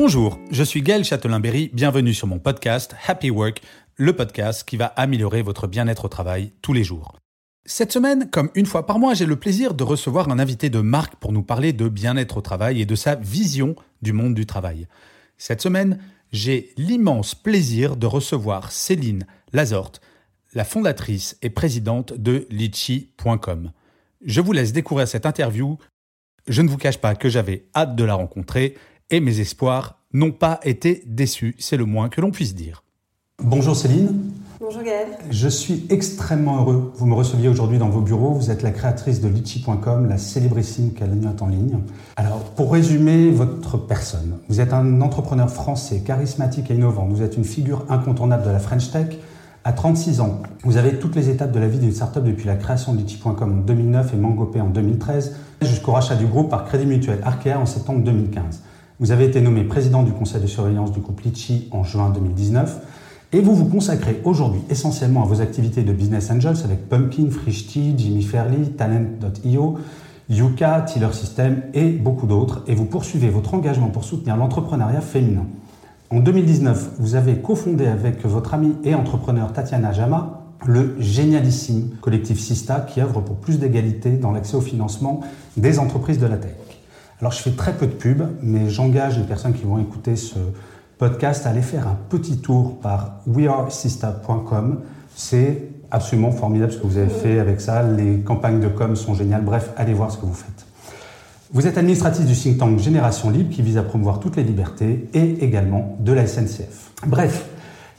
Bonjour, je suis Gaël Châtelain-Berry, bienvenue sur mon podcast Happy Work, le podcast qui va améliorer votre bien-être au travail tous les jours. Cette semaine, comme une fois par mois, j'ai le plaisir de recevoir un invité de marque pour nous parler de bien-être au travail et de sa vision du monde du travail. Cette semaine, j'ai l'immense plaisir de recevoir Céline Lazorte, la fondatrice et présidente de litchi.com. Je vous laisse découvrir cette interview. Je ne vous cache pas que j'avais hâte de la rencontrer et mes espoirs n'ont pas été déçus, c'est le moins que l'on puisse dire. Bonjour Céline. Bonjour Gaël. Je suis extrêmement heureux. Vous me receviez aujourd'hui dans vos bureaux. Vous êtes la créatrice de litchi.com, la célébrissime cagnotte en ligne. Alors, pour résumer votre personne, vous êtes un entrepreneur français charismatique et innovant. Vous êtes une figure incontournable de la French Tech. À 36 ans, vous avez toutes les étapes de la vie d'une startup depuis la création de litchi.com en 2009 et Mangopé en 2013, jusqu'au rachat du groupe par Crédit Mutuel Arkea en septembre 2015. Vous avez été nommé président du conseil de surveillance du groupe Litchi en juin 2019. Et vous vous consacrez aujourd'hui essentiellement à vos activités de business angels avec Pumpkin, Frishti, Jimmy Fairley, Talent.io, Yuka, Tiller System et beaucoup d'autres. Et vous poursuivez votre engagement pour soutenir l'entrepreneuriat féminin. En 2019, vous avez cofondé avec votre amie et entrepreneur Tatiana Jama le génialissime collectif Sista qui œuvre pour plus d'égalité dans l'accès au financement des entreprises de la tech. Alors je fais très peu de pub, mais j'engage les personnes qui vont écouter ce, podcast, allez faire un petit tour par wearesista.com. C'est absolument formidable ce que vous avez fait avec ça. Les campagnes de com sont géniales. Bref, allez voir ce que vous faites. Vous êtes administratrice du think tank Génération Libre qui vise à promouvoir toutes les libertés et également de la SNCF. Bref,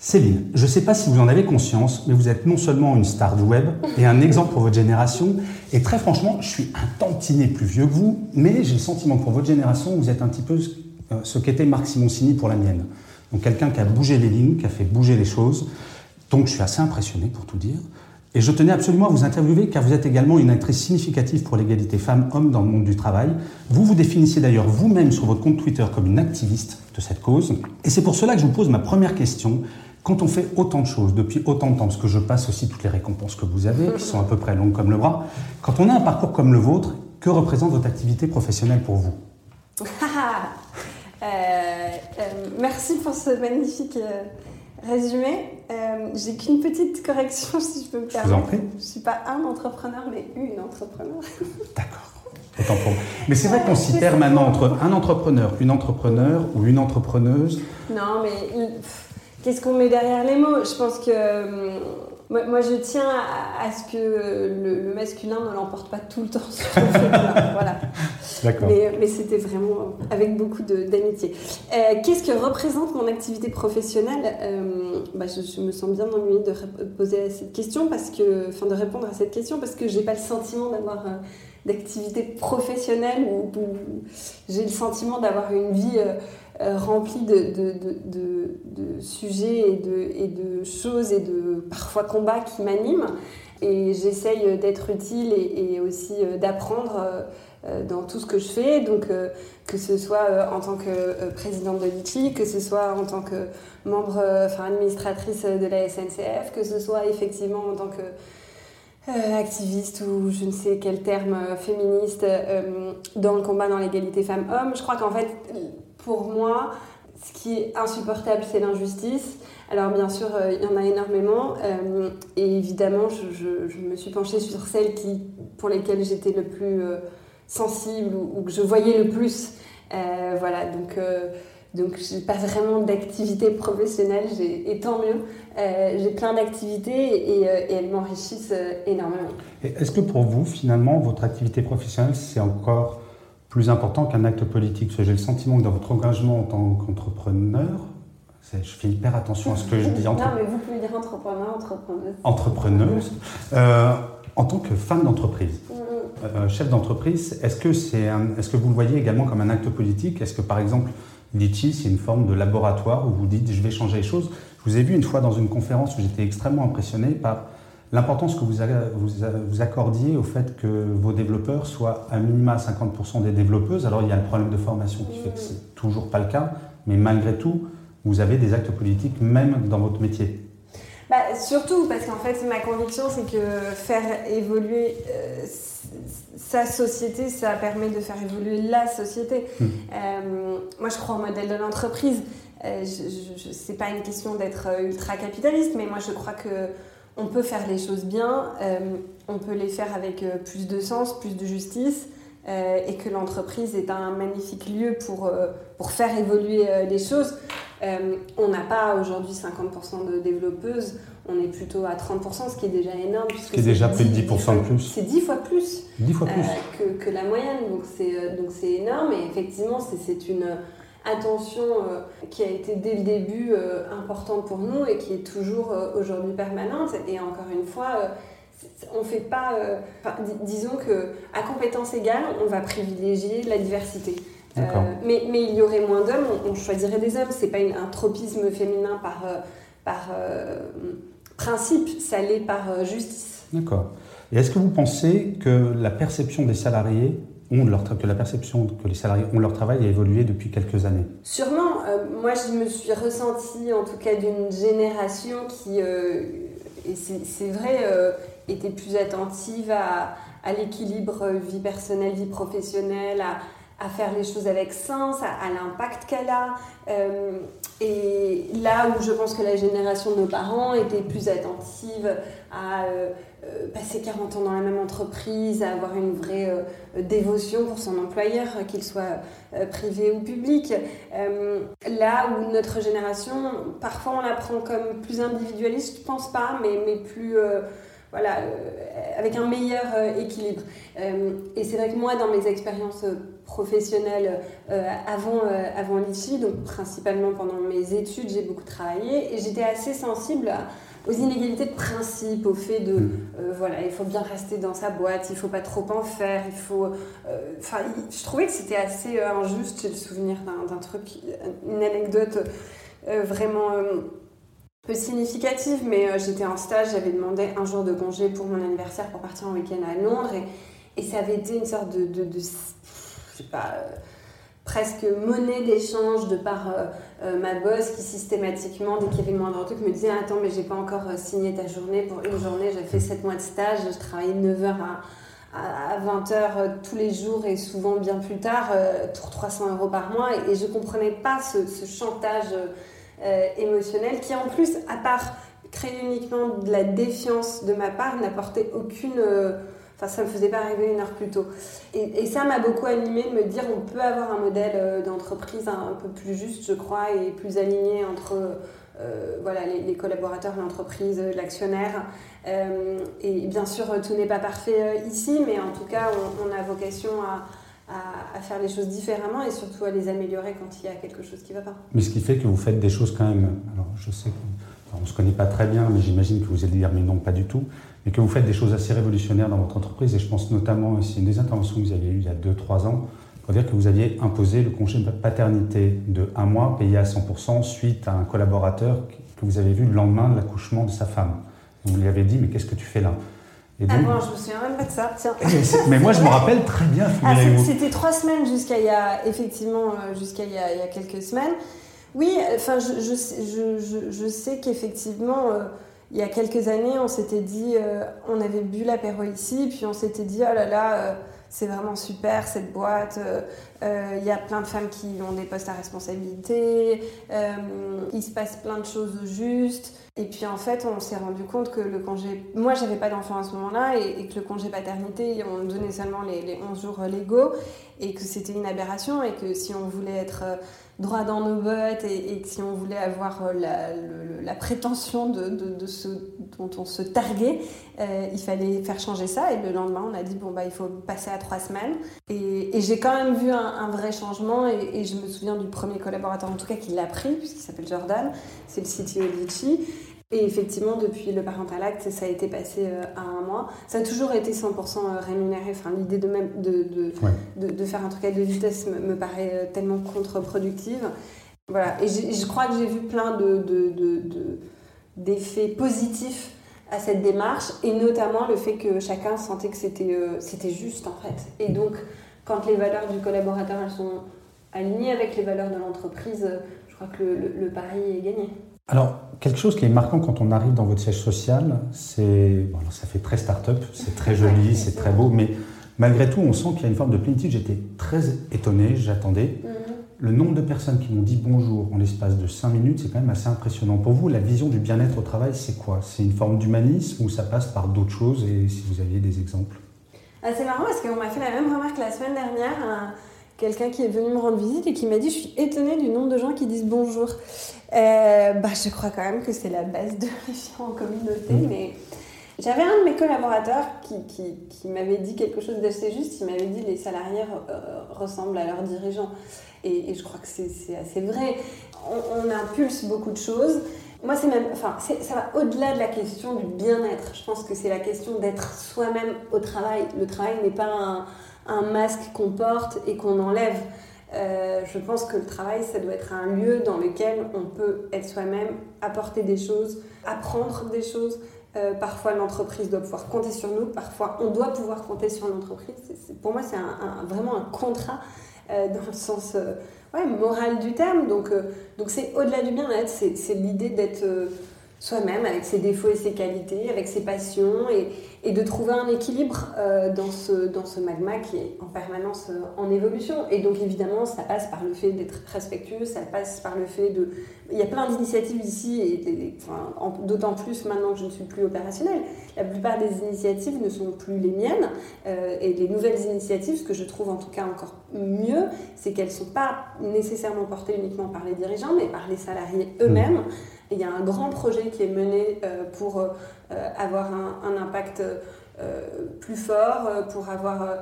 Céline, je ne sais pas si vous en avez conscience, mais vous êtes non seulement une star du web et un exemple pour votre génération, et très franchement, je suis un tantinet plus vieux que vous, mais j'ai le sentiment que pour votre génération, vous êtes un petit peu euh, ce qu'était Marc Simoncini pour la mienne. Donc quelqu'un qui a bougé les lignes, qui a fait bouger les choses. Donc je suis assez impressionné pour tout dire. Et je tenais absolument à vous interviewer car vous êtes également une actrice significative pour l'égalité femmes-hommes dans le monde du travail. Vous vous définissez d'ailleurs vous-même sur votre compte Twitter comme une activiste de cette cause. Et c'est pour cela que je vous pose ma première question. Quand on fait autant de choses depuis autant de temps, parce que je passe aussi toutes les récompenses que vous avez, qui sont à peu près longues comme le bras, quand on a un parcours comme le vôtre, que représente votre activité professionnelle pour vous? Euh, euh, merci pour ce magnifique euh, résumé. J'ai qu'une petite correction, si je peux me permettre. Je ne suis pas un entrepreneur, mais une entrepreneur. D'accord. Mais c'est vrai qu'on s'y perd maintenant entre un entrepreneur, une entrepreneur ou une entrepreneuse. Non, mais qu'est-ce qu'on met derrière les mots? Je pense que moi, je tiens à, ce que le, masculin ne l'emporte pas tout le temps sur le féminin. voilà. Mais, c'était vraiment avec beaucoup d'amitié. Euh, qu'est-ce que représente mon activité professionnelle? Euh, bah, je, me sens bien ennuyée de poser cette question parce que, enfin, de répondre à cette question parce que j'ai pas le sentiment d'avoir euh, d'activité professionnelle où, j'ai le sentiment d'avoir une vie euh, rempli de, de, de, sujets et de, et de choses et de parfois combats qui m'animent. Et j'essaye d'être utile et, aussi euh, d'apprendre euh, dans tout ce que je fais. Donc, que ce soit en tant que présidente de l'ITI, que ce soit en tant que membre, enfin administratrice de la SNCF, que ce soit effectivement en tant que activiste ou je ne sais quel terme féministe dans le combat dans l'égalité femmes-hommes. Je crois qu'en fait, pour moi, ce qui est insupportable, c'est l'injustice. Alors bien sûr, euh, il y en a énormément. Euh, et évidemment, je, me suis penchée sur celles qui, pour lesquelles j'étais le plus euh, sensible ou, que je voyais le plus. voilà, donc, donc je n'ai pas vraiment d'activité professionnelle, et tant mieux. j'ai plein d'activités et, et, elles m'enrichissent énormément. Est-ce que pour vous, finalement, votre activité professionnelle, c'est encore plus important qu'un acte politique. J'ai le sentiment que dans votre engagement en tant qu'entrepreneur, Je fais hyper attention à ce que je dis. Entre... Non, mais vous pouvez dire entrepreneur, entrepreneuse. Entrepreneuse. Euh, en tant que femme d'entreprise, mm-hmm. chef d'entreprise, est-ce que, c'est est-ce que vous le voyez également comme un acte politique? Est-ce que par exemple, Litchi, c'est une forme de laboratoire où vous dites je vais changer les choses? Je vous ai vu une fois dans une conférence où j'étais extrêmement impressionné par l'importance que vous, vous, accordiez au fait que vos développeurs soient à minima 50% des développeuses. Alors il y a le problème de formation qui fait que c'est toujours pas le cas, mais malgré tout, vous avez des actes politiques même dans votre métier. Bah, surtout parce qu'en fait, ma conviction, c'est que faire évoluer euh, sa société, ça permet de faire évoluer la société. Hmm. Euh, moi, je crois au modèle de l'entreprise. Euh, ce n'est pas une question d'être ultra capitaliste, mais moi, je crois que on peut faire les choses bien, euh, on peut les faire avec euh, plus de sens, plus de justice, euh, et que l'entreprise est un magnifique lieu pour, pour faire évoluer les choses. on n'a pas aujourd'hui 50% de développeuses, on est plutôt à 30%, ce qui est déjà énorme. Ce qui est déjà plus de 10% de plus. C'est 10 fois plus, 10 fois plus. que, que, la moyenne, donc c'est énorme, et effectivement c'est une attention euh, qui a été dès le début euh, importante pour nous et qui est toujours euh, aujourd'hui permanente. Et encore une fois, on fait pas. disons que à compétences égales, on va privilégier la diversité. mais, mais, il y aurait moins d'hommes, on, choisirait des hommes. C'est pas un tropisme féminin par, par principe, ça l'est par justice. D'accord. Et est-ce que vous pensez que la perception des salariés ont leur que la perception que les salariés ont leur travail a évolué depuis quelques années Sûrement. Euh, moi, je me suis ressentie, en tout cas, d'une génération qui, euh, et c'est vrai, euh, était plus attentive à, à l'équilibre vie personnelle, vie professionnelle, à, à faire les choses avec sens, à, l'impact qu'elle a. et là où je pense que la génération de nos parents était plus attentive à euh, passer 40 ans dans la même entreprise, à avoir une vraie euh, dévotion pour son employeur, qu'il soit euh, privé ou public. là où notre génération, parfois on la prend comme plus individualiste, je pense pas, mais, mais plus voilà, avec un meilleur équilibre. et c'est vrai que moi, dans mes expériences professionnelles avant, avant donc principalement pendant mes études, j'ai beaucoup travaillé et j'étais assez sensible à aux inégalités de principe, au fait de, mm. euh, voilà, il faut bien rester dans sa boîte, il faut pas trop en faire, il faut... Euh, enfin, je trouvais que c'était assez euh, injuste, j'ai le souvenir d'un truc, une anecdote vraiment peu significative, mais j'étais en stage, j'avais demandé un jour de congé pour mon anniversaire pour partir en week-end à Londres, et, et, ça avait été une sorte de, de, de je sais pas presque monnaie d'échange de par euh, euh, ma boss qui systématiquement, dès qu'il y avait le truc, me disait Attends, mais j'ai pas encore euh, signé ta journée pour une journée, j'ai fait 7 mois de stage, je travaillais 9h à, à 20h tous les jours et souvent bien plus tard, pour 300 euros par mois. Et, je comprenais pas ce, ce chantage émotionnel qui, en plus, à part créer uniquement de la défiance de ma part, n'apportait aucune Enfin, ça me faisait pas arriver une heure plus tôt. Et, ça m'a beaucoup animé de me dire on peut avoir un modèle euh, d'entreprise un, peu plus juste, je crois, et plus aligné entre euh, voilà, les, collaborateurs, l'entreprise, l'actionnaire. Euh, et bien sûr, tout n'est pas parfait ici, mais en tout cas, on, a vocation à, à, faire les choses différemment et surtout à les améliorer quand il y a quelque chose qui ne va pas. Mais ce qui fait que vous faites des choses quand même. Alors, je sais qu'on ne se connaît pas très bien, mais j'imagine que vous allez dire mais non, pas du tout et que vous faites des choses assez révolutionnaires dans votre entreprise. Et je pense notamment, c'est une des interventions que vous aviez eues il y a 2-3 ans, pour dire que vous aviez imposé le congé de paternité de un mois payé à 100% suite à un collaborateur que vous avez vu le lendemain de l'accouchement de sa femme. Vous lui avez dit, mais qu'est-ce que tu fais là? Et ah bon, je me souviens même pas de ça. Tiens. Mais moi, je me rappelle très bien. Ah, C'était trois semaines jusqu'à il y a effectivement euh, jusqu'à il, y a quelques semaines. Oui, enfin, je, je, je, je sais qu'effectivement. Euh, il y a quelques années, on s'était dit, euh, on avait bu l'apéro ici, puis on s'était dit, oh là là, euh, c'est vraiment super cette boîte, euh, il y a plein de femmes qui ont des postes à responsabilité, il se passe plein de choses justes. Et puis en fait, on s'est rendu compte que le congé. Moi, j'avais pas d'enfant à ce moment-là et, que le congé paternité, on donnait seulement les, les 11 jours légaux et que c'était une aberration et que si on voulait être euh, droit dans nos bottes et, que si on voulait avoir euh, la, prétention de, dont on se targuait, euh, il fallait faire changer ça. Et le lendemain, on a dit bon bah il faut passer à trois semaines. Et, j'ai quand même vu un, vrai changement. Et, je me souviens du premier collaborateur en tout cas qui l'a pris puisqu'il s'appelle Jordan, c'est le CTO Litchi. Et effectivement, depuis le parental act, ça a été passé euh, à un mois. Ça a toujours été 100% euh, rémunéré. Enfin, l'idée de, même, de, de, de, faire un truc à deux vitesses me, paraît euh, tellement contre-productive. Voilà. Et je crois que j'ai vu plein d'effets positifs à cette démarche, et notamment le fait que chacun sentait que c'était c'était juste, en fait. Et donc, quand les valeurs du collaborateur elles sont alignées avec les valeurs de l'entreprise, je crois que le, le pari est gagné. Alors, quelque chose qui est marquant quand on arrive dans votre siège social, c'est. Bon, ça fait très start-up, c'est très joli, c'est très beau, mais malgré tout, on sent qu'il y a une forme de plénitude. J'étais très étonné, j'attendais. Mhm. Le nombre de personnes qui m'ont dit bonjour en l'espace de 5 minutes, c'est quand même assez impressionnant. Pour vous, la vision du bien-être au travail, c'est quoi? C'est une forme d'humanisme ou ça passe par d'autres choses? Et si vous aviez des exemples? Ah, C'est marrant parce qu'on m'a fait la même remarque la semaine dernière quelqu'un qui est venu me rendre visite et qui m'a dit Je suis étonnée du nombre de gens qui disent bonjour. Euh, bah, je crois quand même que c'est la base de la en communauté, mm. mais j'avais un de mes collaborateurs qui, qui, qui m'avait dit quelque chose d'assez juste. Il m'avait dit les salariés euh, ressemblent à leurs dirigeants. Et, je crois que c'est assez vrai. On, impulse beaucoup de choses. Moi, c'est même, enfin, ça va au-delà de la question du bien-être. Je pense que c'est la question d'être soi-même au travail. Le travail n'est pas un, un masque qu'on porte et qu'on enlève. Euh, je pense que le travail, ça doit être un lieu dans lequel on peut être soi-même, apporter des choses, apprendre des choses. Euh, parfois, l'entreprise doit pouvoir compter sur nous, parfois, on doit pouvoir compter sur l'entreprise. Pour moi, c'est vraiment un contrat euh, dans le sens moral du terme. Donc, donc c'est au-delà du bien-être, c'est l'idée d'être soi-même avec ses défauts et ses qualités, avec ses passions et, et de trouver un équilibre euh, dans, ce, dans ce magma qui est en permanence euh, en évolution. Et donc évidemment, ça passe par le fait d'être respectueux, ça passe par le fait de... Il y a plein d'initiatives ici, et, enfin, d'autant plus maintenant que je ne suis plus opérationnelle. La plupart des initiatives ne sont plus les miennes. Euh, et les nouvelles initiatives, ce que je trouve en tout cas encore mieux, c'est qu'elles ne sont pas nécessairement portées uniquement par les dirigeants, mais par les salariés eux-mêmes. Mmh il y a un grand projet qui est mené euh, pour euh, avoir un, impact euh, plus fort, pour avoir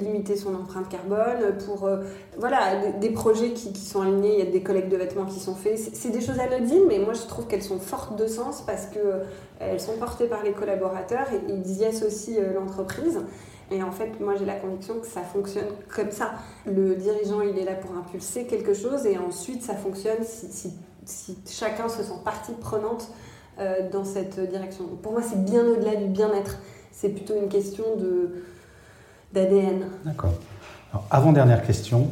limité son empreinte carbone, pour voilà des, projets qui, sont alignés. Il y a des collectes de vêtements qui sont faits. C'est des choses anodines, mais moi je trouve qu'elles sont fortes de sens parce que elles sont portées par les collaborateurs et ils y associent l'entreprise. Et en fait, moi j'ai la conviction que ça fonctionne comme ça. Le dirigeant, il est là pour impulser quelque chose et ensuite ça fonctionne si si chacun se sent partie prenante euh, dans cette direction. Pour moi, c'est bien au-delà du bien-être. C'est plutôt une question d'ADN. D'accord. avant-dernière question,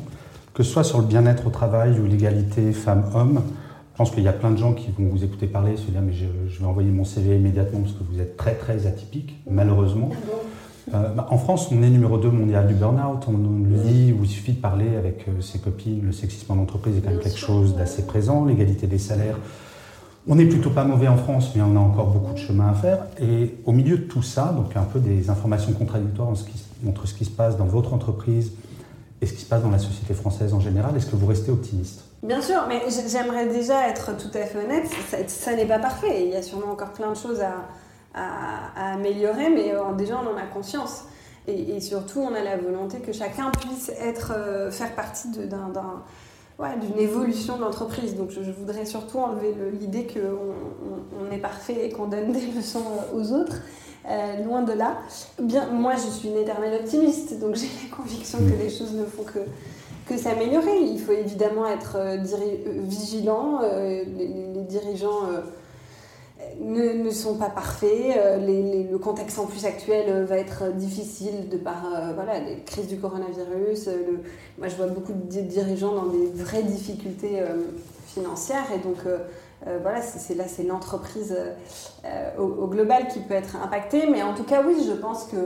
que ce soit sur le bien-être au travail ou l'égalité femmes-hommes, je pense qu'il y a plein de gens qui vont vous écouter parler, se dire mais je, vais envoyer mon CV immédiatement parce que vous êtes très très atypique, malheureusement. Ah euh, bah, en France, on est numéro 2 mondial du burn-out. On, le dit, où il suffit de parler avec euh, ses copines. Le sexisme en entreprise est quand même quelque chose d'assez présent. L'égalité des salaires. On n'est plutôt pas mauvais en France, mais on a encore beaucoup de chemin à faire. Et au milieu de tout ça, donc un peu des informations contradictoires entre ce qui se passe dans votre entreprise et ce qui se passe dans la société française en général, est-ce que vous restez optimiste? Bien sûr, mais j'aimerais déjà être tout à fait honnête, ça n'est pas parfait. Il y a sûrement encore plein de choses à, à, améliorer, mais euh, déjà on en a conscience. Et, surtout, on a la volonté que chacun puisse être, euh, faire partie d'un, d'une évolution de l'entreprise. Donc je, voudrais surtout enlever l'idée qu'on on, est parfait et qu'on donne des leçons euh, aux autres. loin de là. Bien, moi, je suis une éternelle optimiste, donc j'ai la conviction que les choses ne font que, que s'améliorer. Il faut évidemment être vigilant. les, les, dirigeants ne, sont pas parfaits. Euh, le contexte en plus actuel euh, va être difficile de par euh, voilà, les crises du coronavirus. moi, je vois beaucoup de dirigeants dans des vraies difficultés financières et donc voilà, c'est là, c'est l'entreprise au, global qui peut être impactée. Mais en tout cas, oui, je pense que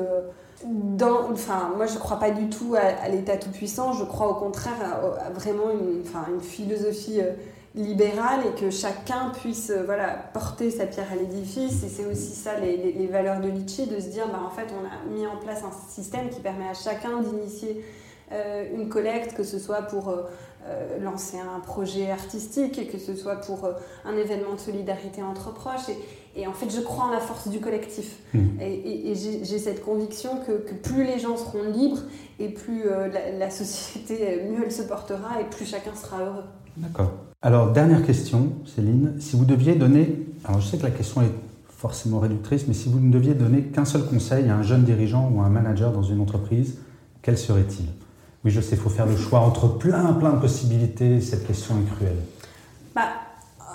dans, enfin, moi, je ne crois pas du tout à, l'État tout-puissant. Je crois au contraire à, vraiment enfin, une philosophie libéral et que chacun puisse euh, voilà, porter sa pierre à l'édifice. Et c'est aussi ça les, valeurs de Litchi, de se dire bah, en fait on a mis en place un système qui permet à chacun d'initier euh, une collecte, que ce soit pour euh, lancer un projet artistique, que ce soit pour un événement de solidarité entre proches. Et, en fait, je crois en la force du collectif. Mmh. Et, j'ai cette conviction que, plus les gens seront libres et plus la, la société, mieux elle se portera et plus chacun sera heureux. D'accord. Alors, dernière question, Céline. Si vous deviez donner, alors je sais que la question est forcément réductrice, mais si vous ne deviez donner qu'un seul conseil à un jeune dirigeant ou à un manager dans une entreprise, quel serait-il? Oui, je sais, il faut faire le choix entre plein, plein de possibilités. Cette question est cruelle. Bah,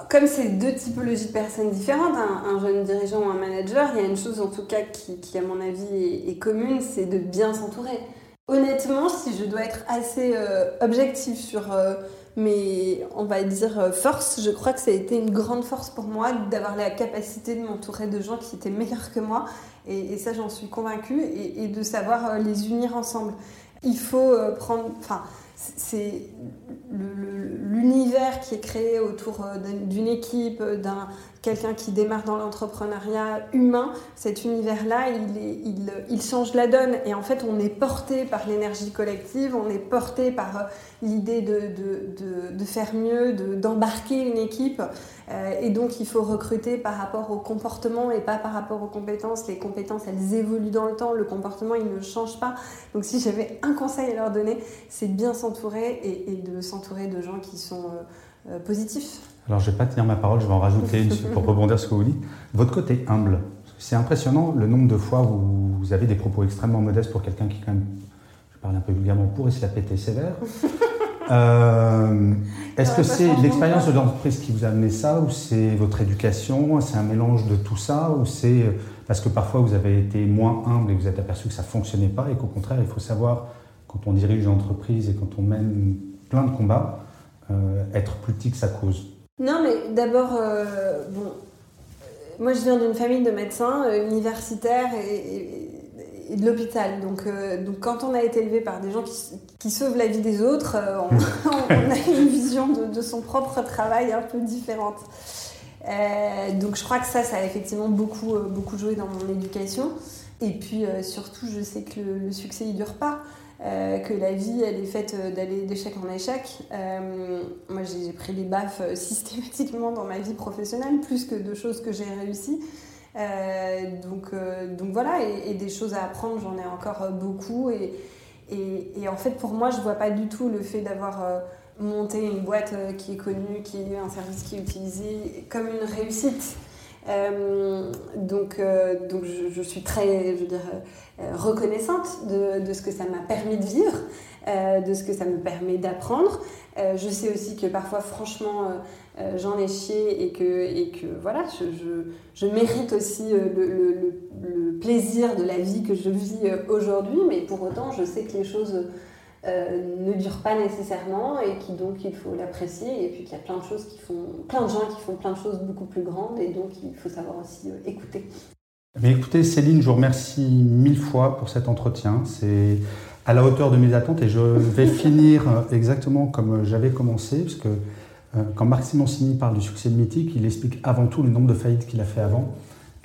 comme c'est deux typologies de personnes différentes, un, jeune dirigeant ou un manager, il y a une chose en tout cas qui, à mon avis, est, commune, c'est de bien s'entourer. Honnêtement, si je dois être assez euh, sur euh, mais on va dire euh, force, je crois que ça a été une grande force pour moi d'avoir la capacité de m'entourer de gens qui étaient meilleurs que moi, et, ça j'en suis convaincue, et, de savoir euh, les unir ensemble. Il faut euh, prendre, enfin, c'est l'univers qui est créé autour d'une équipe, d'un quelqu'un qui démarre dans l'entrepreneuriat humain, cet univers-là, il, il, change la donne. Et en fait, on est porté par l'énergie collective, on est porté par euh, l'idée de, faire mieux, d'embarquer une équipe. Euh, et donc, il faut recruter par rapport au comportement et pas par rapport aux compétences. Les compétences, elles évoluent dans le temps, le comportement, il ne change pas. Donc, si j'avais un conseil à leur donner, c'est de bien s'entourer et, de s'entourer de gens qui sont euh, positifs. Alors, je ne vais pas tenir ma parole, je vais en rajouter une pour rebondir sur ce que vous dites. Votre côté humble, c'est impressionnant le nombre de fois où vous avez des propos extrêmement modestes pour quelqu'un qui, quand même, je parle un peu vulgairement, pourrait se la péter sévère. Euh, est-ce que c'est l'expérience de l'entreprise qui vous a amené ça, ou c'est votre éducation, c'est un mélange de tout ça, ou c'est parce que parfois vous avez été moins humble et vous êtes aperçu que ça ne fonctionnait pas, et qu'au contraire, il faut savoir, quand on dirige une entreprise et quand on mène plein de combats, euh, être plus petit que sa cause non, mais d'abord, euh, bon, moi je viens d'une famille de médecins euh, universitaires et, de l'hôpital. Donc, euh, donc quand on a été élevé par des gens qui, sauvent la vie des autres, on, a une vision de, son propre travail un peu différente. donc je crois que ça, ça a effectivement beaucoup, beaucoup joué dans mon éducation. Et puis surtout, je sais que le, le succès, il dure pas. Euh, que la vie, elle est faite euh, d'aller d'échec en échec. Euh, moi, j'ai pris des baffes systématiquement dans ma vie professionnelle, plus que de choses que j'ai réussies. donc, donc voilà, et, des choses à apprendre, j'en ai encore beaucoup. Et, et, en fait, pour moi, je vois pas du tout le fait d'avoir monté une boîte qui est connue, qui est un service qui est utilisé, comme une réussite. Euh, donc, euh, donc je, suis très, je veux dire, euh, reconnaissante de, ce que ça m'a permis de vivre, de ce que ça me permet d'apprendre. je sais aussi que parfois, franchement, j'en ai chié et que, et que voilà, je, je, mérite aussi le, plaisir de la vie que je vis aujourd'hui, mais pour autant, je sais que les choses ne dure pas nécessairement et qui donc il faut l'apprécier et puis qu'il y a plein de choses qui font plein de gens qui font plein de choses beaucoup plus grandes et donc il faut savoir aussi euh, écouter. Mais écoutez Céline, je vous remercie mille fois pour cet entretien. C'est à la hauteur de mes attentes et je vais finir euh, exactement comme j'avais commencé parce que quand Marc Simoncini parle du succès de Mythique, il explique avant tout le nombre de faillites qu'il a fait avant.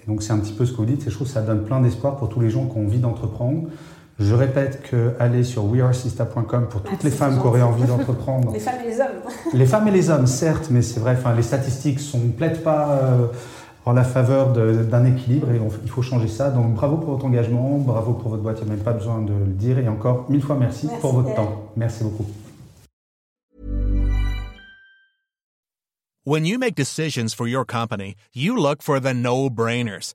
Et donc c'est un petit peu ce que vous dites, ces choses, ça donne plein d'espoir pour tous les gens qui ont envie d'entreprendre. Je répète que aller sur wearesista.com pour toutes les femmes qui auraient envie d'entreprendre. les femmes et les hommes. les femmes et les hommes, certes, mais c'est vrai, enfin, les statistiques ne plaident pas euh, en la faveur d'un équilibre et il faut changer ça. Donc bravo pour votre engagement, bravo pour votre boîte, il n'y a même pas besoin de le dire. Et encore mille fois merci, merci pour votre temps. Merci beaucoup. When you make decisions for your company, you look for the no-brainers.